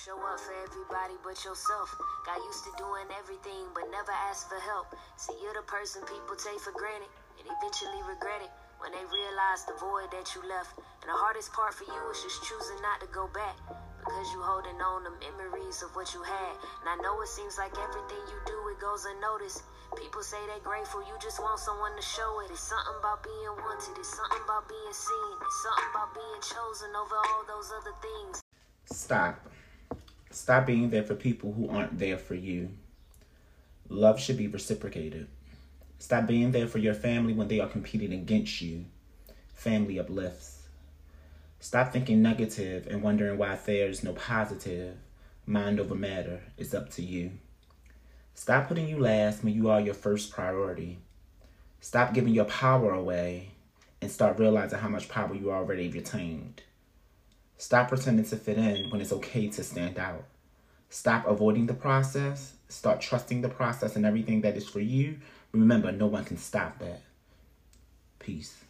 show up for everybody but yourself. Got used to doing everything but never ask for help. See, you're the person people take for granted and eventually regret it when they realize the void that you left. And the hardest part for you is just choosing not to go back because you holding on to memories of what you had. And I know it seems like everything you do it goes unnoticed. People say they grateful, you just want someone to show it. It's something about being wanted, it's something about being seen, it's something about being chosen over all those other things. Stop. Stop being there for people who aren't there for you. Love should be reciprocated. Stop being there for your family when they are competing against you. Family uplifts. Stop thinking negative and wondering why there's no positive. Mind over matter. It's up to you. Stop putting you last when you are your first priority. Stop giving your power away and start realizing how much power you already retained. Stop pretending to fit in when it's okay to stand out. Stop avoiding the process. Start trusting the process and everything that is for you. Remember, no one can stop that. Peace.